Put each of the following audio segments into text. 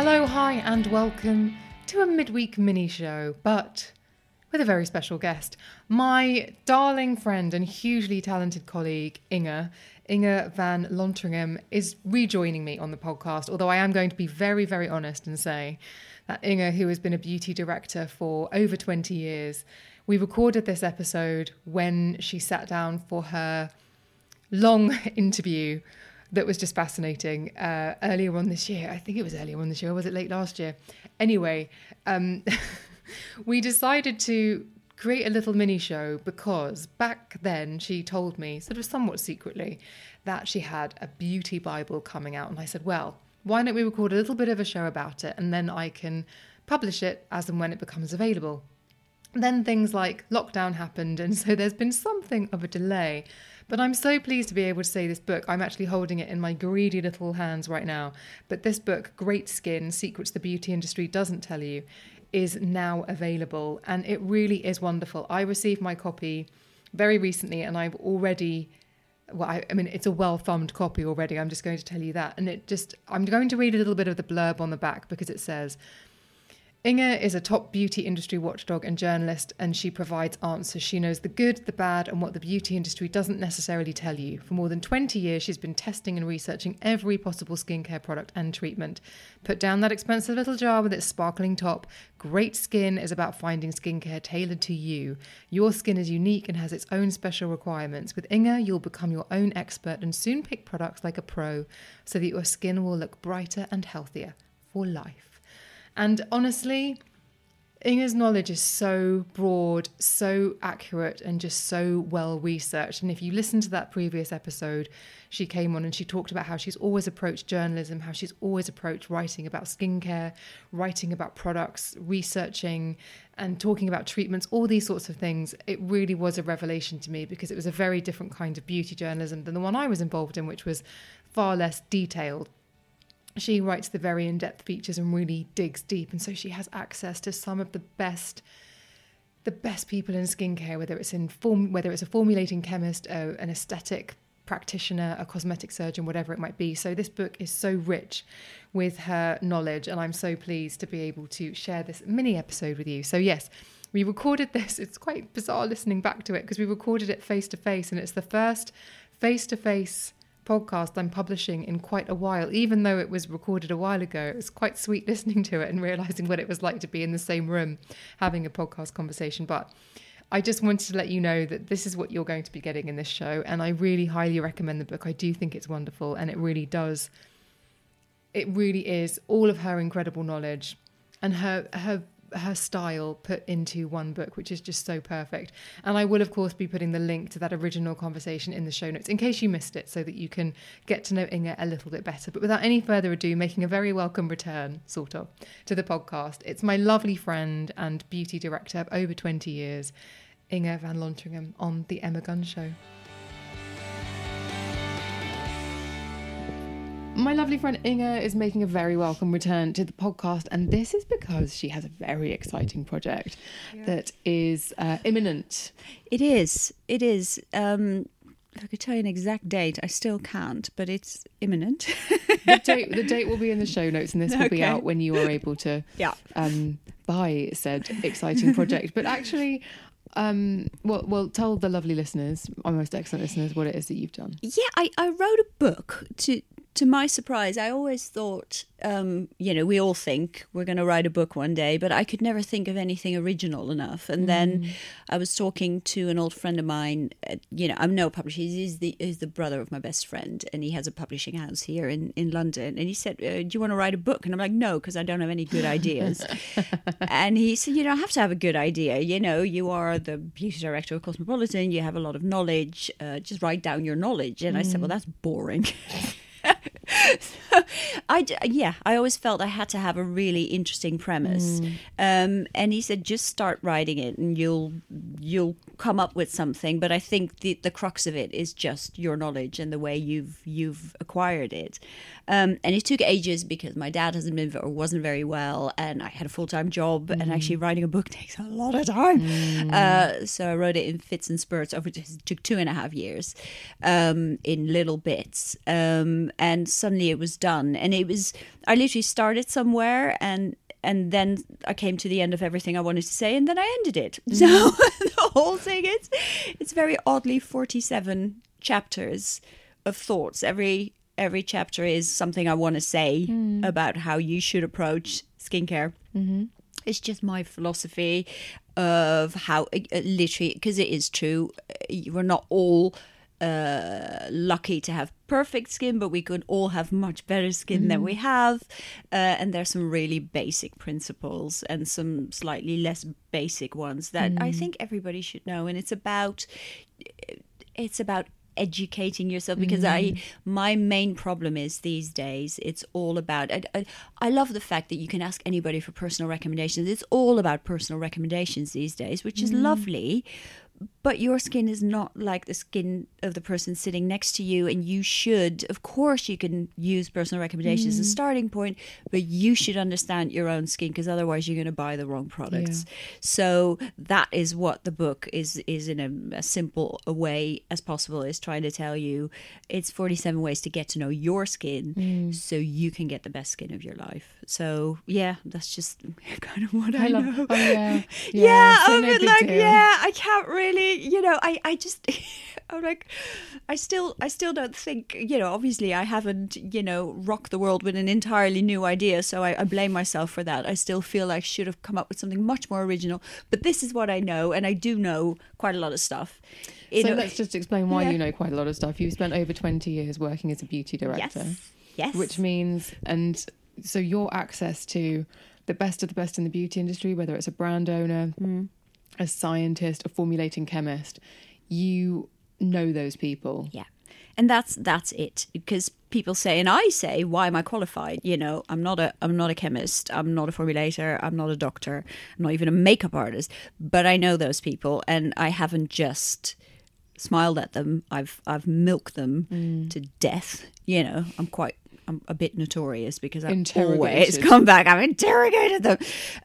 Hello, hi, and welcome to a midweek mini show, but with a very special guest. My darling friend and hugely talented colleague, Inge, Inge van Lotringen, is rejoining me on the podcast, although I am going to be very, very honest and say that Inge, who has been a beauty director for over 20 years, we recorded this episode when she sat down for her long interview that was just fascinating uh, earlier on this year. I think it was earlier on this year, was it late last year? Anyway, um, we decided to create a little mini show because back then she told me, sort of somewhat secretly, that she had a beauty Bible coming out. And I said, well, why don't we record a little bit of a show about it and then I can publish it as and when it becomes available. Then things like lockdown happened, and so there's been something of a delay. But I'm so pleased to be able to say this book. I'm actually holding it in my greedy little hands right now. But this book, Great Skin Secrets the Beauty Industry Doesn't Tell You, is now available. And it really is wonderful. I received my copy very recently, and I've already. Well, I, I mean, it's a well thumbed copy already. I'm just going to tell you that. And it just, I'm going to read a little bit of the blurb on the back because it says, Inge is a top beauty industry watchdog and journalist, and she provides answers. She knows the good, the bad, and what the beauty industry doesn't necessarily tell you. For more than 20 years, she's been testing and researching every possible skincare product and treatment. Put down that expensive little jar with its sparkling top. Great Skin is about finding skincare tailored to you. Your skin is unique and has its own special requirements. With Inge, you'll become your own expert and soon pick products like a pro so that your skin will look brighter and healthier for life. And honestly, Inge's knowledge is so broad, so accurate, and just so well researched. And if you listen to that previous episode, she came on and she talked about how she's always approached journalism, how she's always approached writing about skincare, writing about products, researching, and talking about treatments, all these sorts of things. It really was a revelation to me because it was a very different kind of beauty journalism than the one I was involved in, which was far less detailed she writes the very in depth features and really digs deep. And so she has access to some of the best. The best people in skincare, whether it's in form, whether it's a formulating chemist, uh, an aesthetic practitioner, a cosmetic surgeon, whatever it might be. So this book is so rich with her knowledge, and I'm so pleased to be able to share this mini episode with you. So yes, we recorded this. It's quite bizarre listening back to it because we recorded it face to face, and it's the first face to face podcast I'm publishing in quite a while, even though it was recorded a while ago. It was quite sweet listening to it and realizing what it was like to be in the same room having a podcast conversation. But I just wanted to let you know that this is what you're going to be getting in this show. And I really highly recommend the book. I do think it's wonderful and it really does. It really is all of her incredible knowledge and her her her style put into one book, which is just so perfect. And I will, of course, be putting the link to that original conversation in the show notes in case you missed it, so that you can get to know Inge a little bit better. But without any further ado, making a very welcome return, sort of, to the podcast, it's my lovely friend and beauty director of over 20 years, Inge van Lotringen, on The Emma Guns Show. My lovely friend Inge is making a very welcome return to the podcast, and this is because she has a very exciting project that is uh, imminent. It is. It is. Um, if I could tell you an exact date, I still can't, but it's imminent. The date, the date will be in the show notes, and this will be out when you are able to Yeah. um, buy said exciting project. But actually, um, well, well, tell the lovely listeners, our most excellent listeners, what it is that you've done. Yeah, I, I wrote a book to to my surprise. I always thought, um, you know, we all think we're going to write a book one day, but I could never think of anything original enough. And then I was talking to an old friend of mine. Uh, you know, I'm no publisher. He's the he's the brother of my best friend, and he has a publishing house here in in London. And he said, uh, "Do you want to write a book?" And I'm like, "No, because I don't have any good ideas." and he said, "You don't have to have a good idea. You know, you are the beauty director of Cosmopolitan. You have a lot of knowledge. Uh, just write down your knowledge." And I said, "Well, that's boring." I d- yeah, I always felt I had to have a really interesting premise, um, and he said just start writing it, and you'll you'll come up with something. But I think the the crux of it is just your knowledge and the way you've you've acquired it. Um, and it took ages because my dad hasn't been or wasn't very well, and I had a full time job, and actually writing a book takes a lot of time. Uh, so I wrote it in fits and spurts. Over it took two and a half years, um, in little bits, um, and suddenly it was done. And it was I literally started somewhere and. And then I came to the end of everything I wanted to say, and then I ended it. So the whole thing is, it's very oddly forty-seven chapters of thoughts. Every every chapter is something I want to say about how you should approach skincare. Mm-hmm. It's just my philosophy of how, uh, literally, because it is true, uh, we're not all uh, lucky to have perfect skin, but we could all have much better skin than we have. Uh, and there's some really basic principles and some slightly less basic ones that I think everybody should know. And it's about it's about educating yourself because i my main problem is these days it's all about I, I, I love the fact that you can ask anybody for personal recommendations. It's all about personal recommendations these days which is lovely but your skin is not like the skin of the person sitting next to you and you should of course you can use personal recommendations as a mm. starting point but you should understand your own skin because otherwise you're going to buy the wrong products. So that is what the book is is in a, as simple a way as possible is trying to tell you. It's 47 ways to get to know your skin mm. so you can get the best skin of your life. So yeah that's just kind of what i, I love. know. Oh yeah, yeah, so I'm no a bit big like, yeah, I can't really, you know, I, I just, I'm like, I still, I still don't think, you know, obviously I haven't, you know, rocked the world with an entirely new idea, so I, I blame myself for that. I still feel I should have come up with something much more original, but this is what I know, and I do know quite a lot of stuff. You So know- let's just explain why Yeah. you know quite a lot of stuff. You've spent over 20 years working as a beauty director, yes, yes, which means, and so your access to the best of the best in the beauty industry, whether it's a brand owner, Mm. A scientist, a formulating chemist, you know those people. Yeah. And that's that's it. Because people say and I say why am I qualified? You know I'm not a I'm not a chemist. I'm not a formulator. I'm not a doctor. I'm not even a makeup artist. But I know those people and I haven't just smiled at them. I've I've milked them mm. to death. You know I'm quite I'm a bit notorious because I've always come back. I've interrogated them,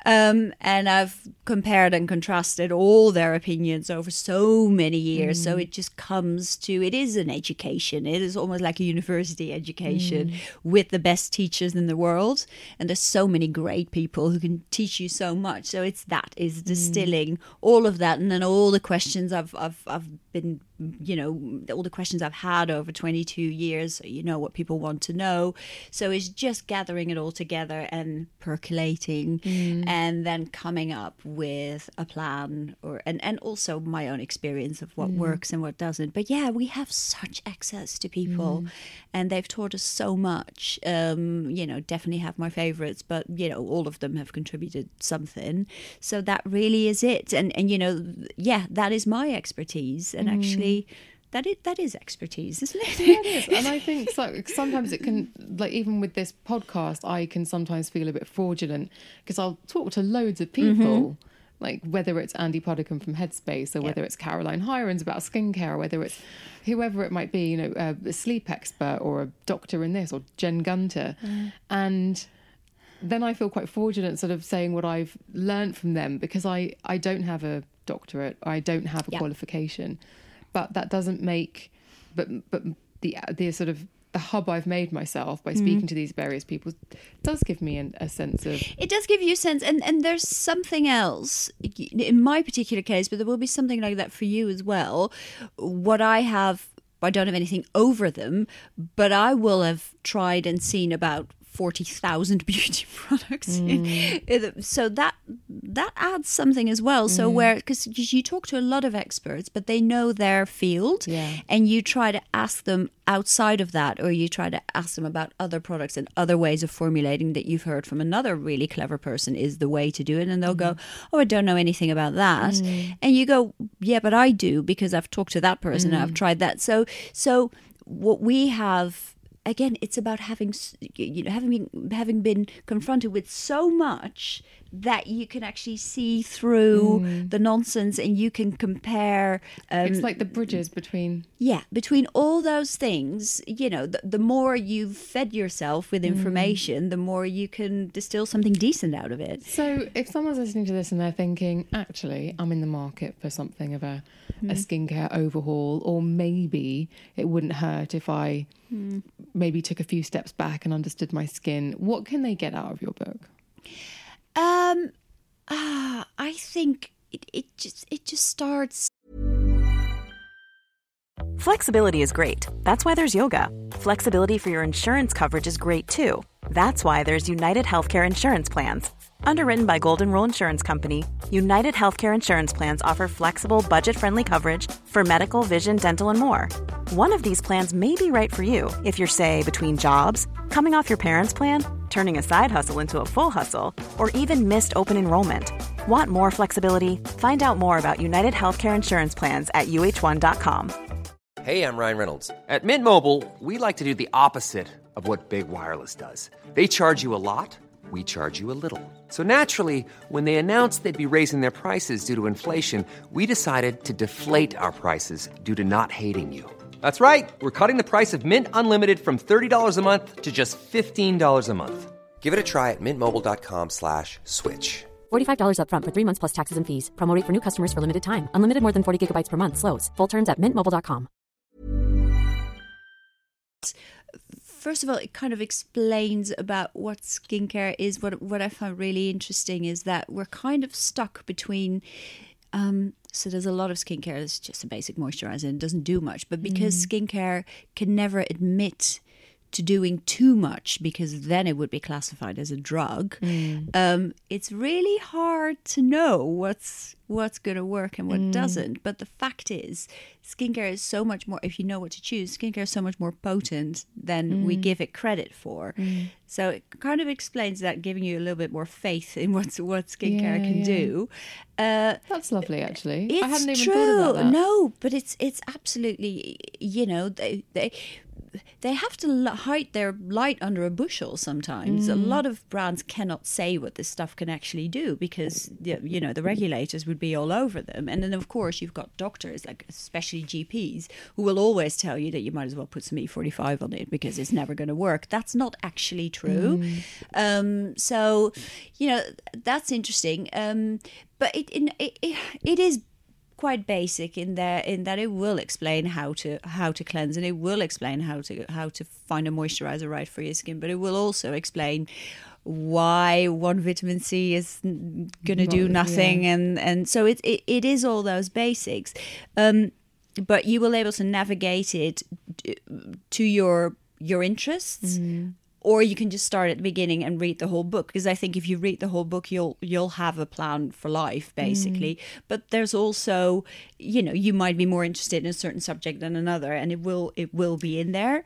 um, and I've compared and contrasted all their opinions over so many years. So mm. it just comes to it is an education. It is almost like a university education mm. with the best teachers in the world, and there's so many great people who can teach you so much. So it's that is mm. distilling all of that, and then all the questions I've I've I've been you know all the questions I've had over 22 years. So you know what people want to know. So it's just gathering it all together and percolating, mm. and then coming up with a plan, or and and also my own experience of what mm. works and what doesn't. But yeah, we have such access to people, mm. and they've taught us so much. Um, you know, definitely have my favorites, but you know, all of them have contributed something. So that really is it. And and you know, yeah, that is my expertise, and actually. That is, that is expertise, isn't it? Yeah, it is. And I think so, sometimes it can, like, even with this podcast, I can sometimes feel a bit fraudulent because I'll talk to loads of mm-hmm. people. like whether it's Andy Puddicombe from Headspace or whether it's Caroline Hirons about skincare, or whether it's whoever it might be, you know, a, a sleep expert or a doctor in this or Jen Gunter, mm. and then I feel quite fraudulent sort of saying what I've learned from them because I, I don't have a doctorate, I don't have a Yeah. qualification, but that doesn't make, but but the the sort of the hub I've made myself by mm-hmm. speaking to these various people does give me an, a sense of It does give you a sense, and, and there's something else in my particular case, but there will be something like that for you as well. What I have, I don't have anything over them, but I will have tried and seen about forty thousand beauty products. Hmm. so that that adds something as well. So hmm. where because you talk to a lot of experts, but they know their field, Yeah. and you try to ask them outside of that or you try to ask them about other products and other ways of formulating that you've heard from another really clever person is the way to do it. And they'll go mm-hmm. oh i don't know anything about that. Mm. And you go yeah but i do because i've talked to that person and i've mm. tried that. So so what we have again it's about having you know having been, having been confronted with so much that you can actually see through mm. the nonsense and you can compare um, it's like the bridges between yeah, between all those things, you know, the, the more you've fed yourself with mm. information, the more you can distill something decent out of it. So, if someone's listening to this and they're thinking, actually, I'm in the market for something of a, a mm. skincare overhaul, or maybe it wouldn't hurt if I maybe took a few steps back and understood my skin, what can they get out of your book? Um, ah, I think it, it just it just starts. Flexibility is great. That's why there's yoga. Flexibility for your insurance coverage is great too. That's why there's United Healthcare Insurance Plans. Underwritten by Golden Rule Insurance Company, United Healthcare Insurance Plans offer flexible, budget friendly coverage for medical, vision, dental, and more. One of these plans may be right for you if you're, say, between jobs, coming off your parents' plan, turning a side hustle into a full hustle, or even missed open enrollment. Want more flexibility? Find out more about United Healthcare Insurance Plans at uh1.com. Hey, I'm Ryan Reynolds. At Mint Mobile, we like to do the opposite of what Big Wireless does. They charge you a lot, we charge you a little. So naturally, when they announced they'd be raising their prices due to inflation, we decided to deflate our prices due to not hating you. That's right. We're cutting the price of Mint Unlimited from $30 a month to just $15 a month. Give it a try at mintmobile.com slash switch. $45 upfront for three months plus taxes and fees. Promo rate for new customers for limited time. Unlimited more than 40 gigabytes per month. Slows. Full terms at mintmobile.com. First of all, it kind of explains about what skincare is. What what I found really interesting is that we're kind of stuck between. Um, so there's a lot of skincare that's just a basic moisturizer and doesn't do much. But because skincare can never admit to doing too much because then it would be classified as a drug, um, it's really hard to know what's what's going to work and what doesn't. But the fact is, skincare is so much more. If you know what to choose, skincare is so much more potent than we give it credit for. So it kind of explains that, giving you a little bit more faith in what's what skincare Yeah, can yeah. do. Uh, That's lovely, actually. it's I hadn't even true. thought about that. No, but it's it's absolutely you know they they they have to hide their light under a bushel sometimes. Mm. A lot of brands cannot say what this stuff can actually do because you know the regulators would be all over them. And then of course you've got doctors like especially GPs who will always tell you that you might as well put some E45 on it because it's never going to work. That's not actually true. Mm. Um, so you know that's interesting. Um, but it, it it it is quite basic in there in that it will explain how to how to cleanse and it will explain how to how to find a moisturizer right for your skin but it will also explain why one vitamin C is going to do nothing yeah. and and so it, it it is all those basics um but you will able to navigate it to your your interests or you can just start at the beginning and read the whole book because i think if you read the whole book you'll you'll have a plan for life basically. But there's also you know you might be more interested in a certain subject than another and it will it will be in there.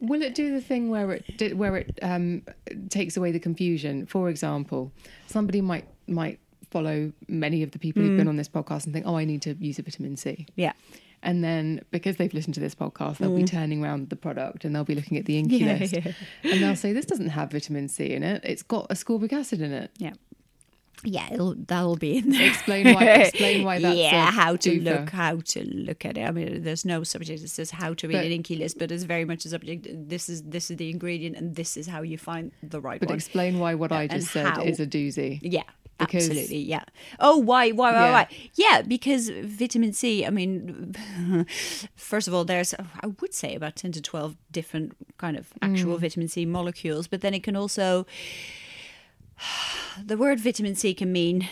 Will it do the thing where it did, where it um, takes away the confusion? For example, somebody might might follow many of the people who've been on this podcast and think, "Oh, I need to use a vitamin C." yeah And then because they've listened to this podcast, they'll be mm. turning around the product and they'll be looking at the INCI Yeah, list, yeah. and they'll say, "This doesn't have vitamin C in it. It's got ascorbic acid in it." yeah Yeah, it'll, that'll be in there. Explain why. Explain why that's yeah, a how to twofer. look, how to look at it. I mean, there's no subject that says how to read But- an INCI list, but it's very much a subject. This is this is the ingredient, and this is how you find the right But one. explain why what I just said how- is a doozy. Yeah, Because- absolutely. Yeah. Oh, why, why, why, Yeah. why? Yeah, because vitamin C. I mean, first of all, there's I would say about ten to twelve different kind of actual Mm. vitamin C molecules, but then it can also the word vitamin C can mean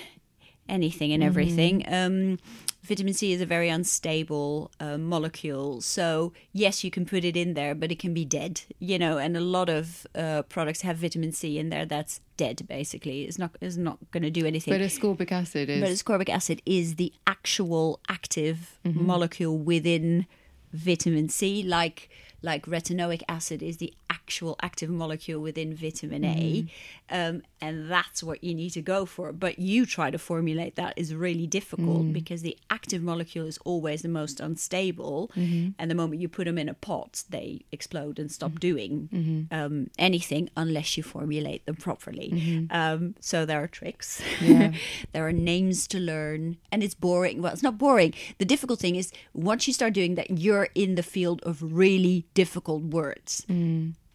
anything and everything. Um, vitamin C is a very unstable uh, molecule, so yes, you can put it in there, but it can be dead. You know, and a lot of uh, products have vitamin C in there that's dead. Basically, it's not it's not going to do anything. But ascorbic acid is. But ascorbic acid is the actual active molecule within vitamin C, like like retinoic acid is the actual active molecule within vitamin A, um, and that's what you need to go for. But you try to formulate that is really difficult because the active molecule is always the most unstable, and the moment you put them in a pot, they explode and stop doing um, anything unless you formulate them properly. Um, so there are tricks. there are names to learn, and it's boring. Well, it's not boring. The difficult thing is once you start doing that, you're in the field of really difficult words.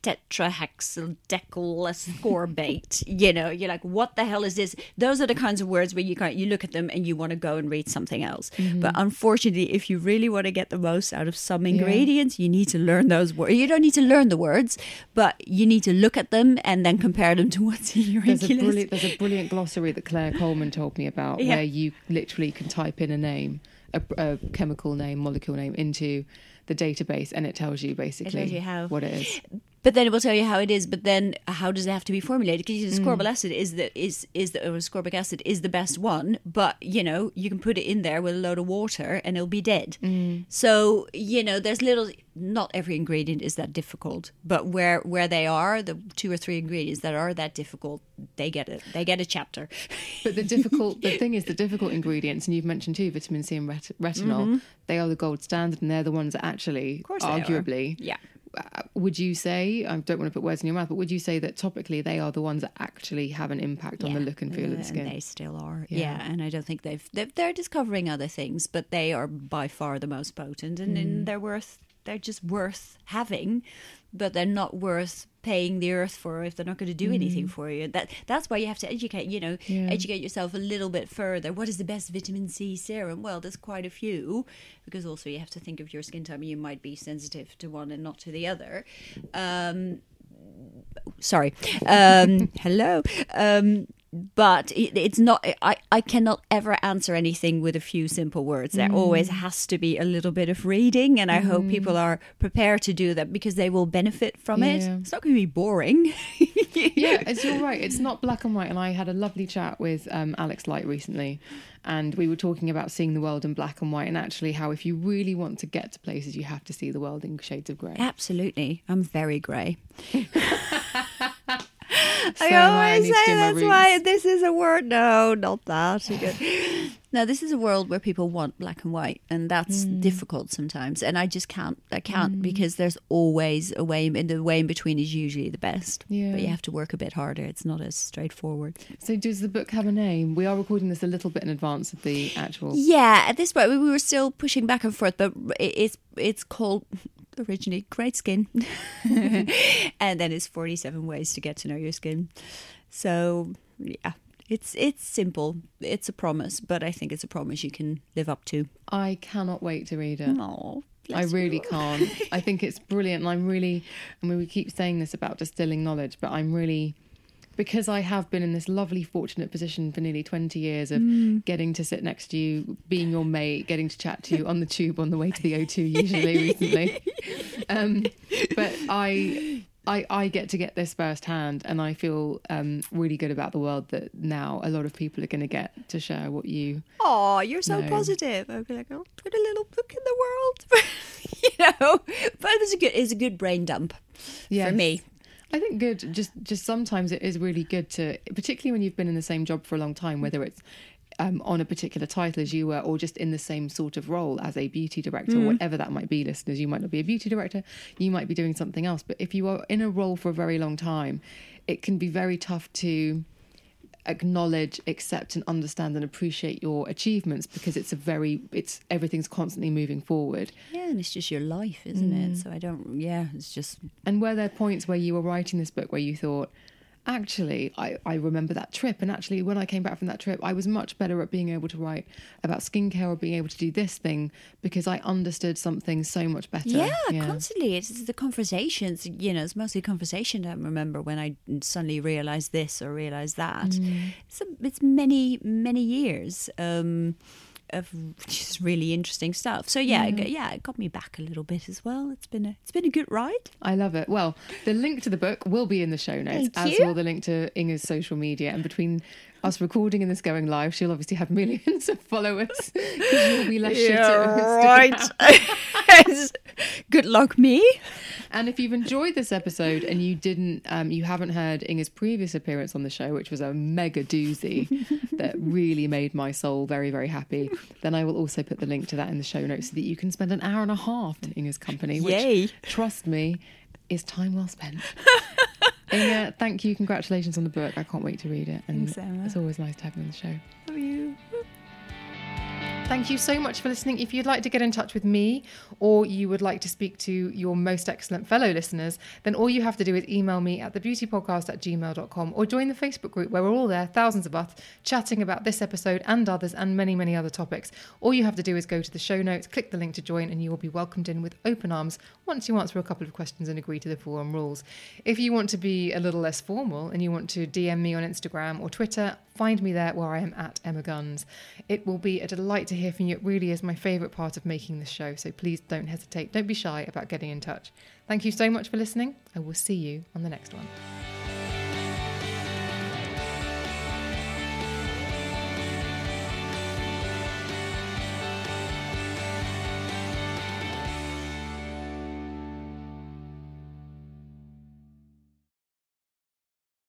Tetrahexyldecyl ascorbate. you know, you're like, what the hell is this? Those are the kinds of words where you can you look at them and you want to go and read something else. Mm-hmm. But unfortunately, if you really want to get the most out of some ingredients, you need to learn those words. You don't need to learn the words, but you need to look at them and then compare them to what's in your There's a brilliant there's a brilliant glossary that Claire Coleman told me about Yeah. where you literally can type in a name, a, a chemical name, molecule name into the database, and it tells you basically you how. what it is. But then it will tell you how it is. But then how does it have to be formulated? Because Mm. ascorbic acid is the is is the ascorbic acid is the best one. But you know you can put it in there with a load of water and it'll be dead. Mm. So you know there's little. Not every ingredient is that difficult, but where where they are, the two or three ingredients that are that difficult, they get it. They get a chapter. But the difficult, the thing is, the difficult ingredients, and you've mentioned too, vitamin C and ret- retinol. They are the gold standard, and they're the ones that actually, Mm-hmm. arguably, Yeah. Uh, Would you say? I don't want to put words in your mouth, but would you say that topically they are the ones that actually have an impact on the look and feel of the skin? They still are. Yeah. Yeah. and I don't think they've they're, they're discovering other things, but they are by far the most potent, and, Mm. and they're worth they're just worth having, but they're not worth paying the earth for if they're not going to do anything for you. That that's why you have to educate. You know, Mm. Yeah. educate yourself a little bit further. What is the best vitamin C serum? Well, there's quite a few, because also you have to think of your skin type. You might be sensitive to one and not to the other. Um, sorry um hello um but it's not I, I cannot ever answer anything with a few simple words there always has to be a little bit of reading and i hope people are prepared to do that because they will benefit from Yeah. it it's not going to be boring yeah, it's you're right. It's not black and white. And I had a lovely chat with um, Alex Light recently, and we were talking about seeing the world in black and white, and actually how if you really want to get to places, you have to see the world in shades of grey. absolutely i'm very grey I always do my roots. this is a word. No, not that. no, this is a world where people want black and white, and that's Hmm. difficult sometimes. And I just can't. I can't because there's always a way, and the way in between is usually the best. Yeah. But you have to work a bit harder. It's not as straightforward. So does the book have a name? We are recording this a little bit in advance of the actual. Yeah, at this point we were still pushing back and forth, but it's it's called originally Great Skin, and then it's forty seven ways to get to know your skin. So yeah, it's it's simple. It's a promise, but I think it's a promise you can live up to. I cannot wait to read it. Oh, I really can't. I think it's brilliant. And I'm really, I mean, we keep saying this about distilling knowledge, but I'm really, because I have been in this lovely, fortunate position for nearly 20 years of Mm. getting to sit next to you, being your mate, getting to chat to you on the tube on the way to the O2, usually recently. Um, but I. I, I get to get this firsthand, and I feel um, really good about the world that now a lot of people are going to get to share what you Oh, you're so No. positive. I'd be like, I'll put a little book in the world, you know. But it's a good, it's a good brain dump Yes. for me. I think good. Just just sometimes it is really good to, particularly when you've been in the same job for a long time, whether it's um, on a particular title as you were, or just in the same sort of role as a beauty director, or whatever that might be. Listeners, you might not be a beauty director, you might be doing something else. But if you are in a role for a very long time, it can be very tough to acknowledge, accept, and understand and appreciate your achievements because it's a very it's everything's constantly moving forward. Yeah, and it's just your life, isn't it? Mm. So I don't. Yeah, it's just And were there points where you were writing this book where you thought, actually, I, I remember that trip, and actually, when I came back from that trip, I was much better at being able to write about skincare or being able to do this thing because I understood something so much better. Yeah, constantly. It's, it's the conversations, you know, it's mostly conversation I remember when I suddenly realized this or realized that. Mm. It's, a, it's many, many years um, of just really interesting stuff. So yeah, it, mm-hmm. yeah, it got me back a little bit as well. It's been a, it's been a good ride. I love it. Well, the link to the book will be in the show notes, Thank as you. will the link to Inge's social media. And between us recording and this going live, she'll obviously have millions of followers because you'll be less shit at Instagram. good luck, me. And if you've enjoyed this episode and you didn't, um, you haven't heard Inge's previous appearance on the show, which was a mega doozy that really made my soul very, very happy, then I will also put the link to that in the show notes so that you can spend an hour and a half in Inge's company, which, Yay. trust me, is time well spent. Inge, thank you. Congratulations on the book. I can't wait to read it. And Thanks, Emma. it's always nice to have you on the show. Love you. Thank you so much for listening. If you'd like to get in touch with me or you would like to speak to your most excellent fellow listeners, then all you have to do is email me at thebeautypodcast at gmail.com or join the Facebook group where we're all there, thousands of us, chatting about this episode and others and many, many other topics. All you have to do is go to the show notes, click the link to join, and you will be welcomed in with open arms once you answer a couple of questions and agree to the forum rules. If you want to be a little less formal and you want to DM me on Instagram or Twitter, find me there where I am at Emma Guns. It will be a delight to hear from you. It really is my favourite part of making this show, so please don't hesitate. Don't be shy about getting in touch. Thank you so much for listening. I will see you on the next one.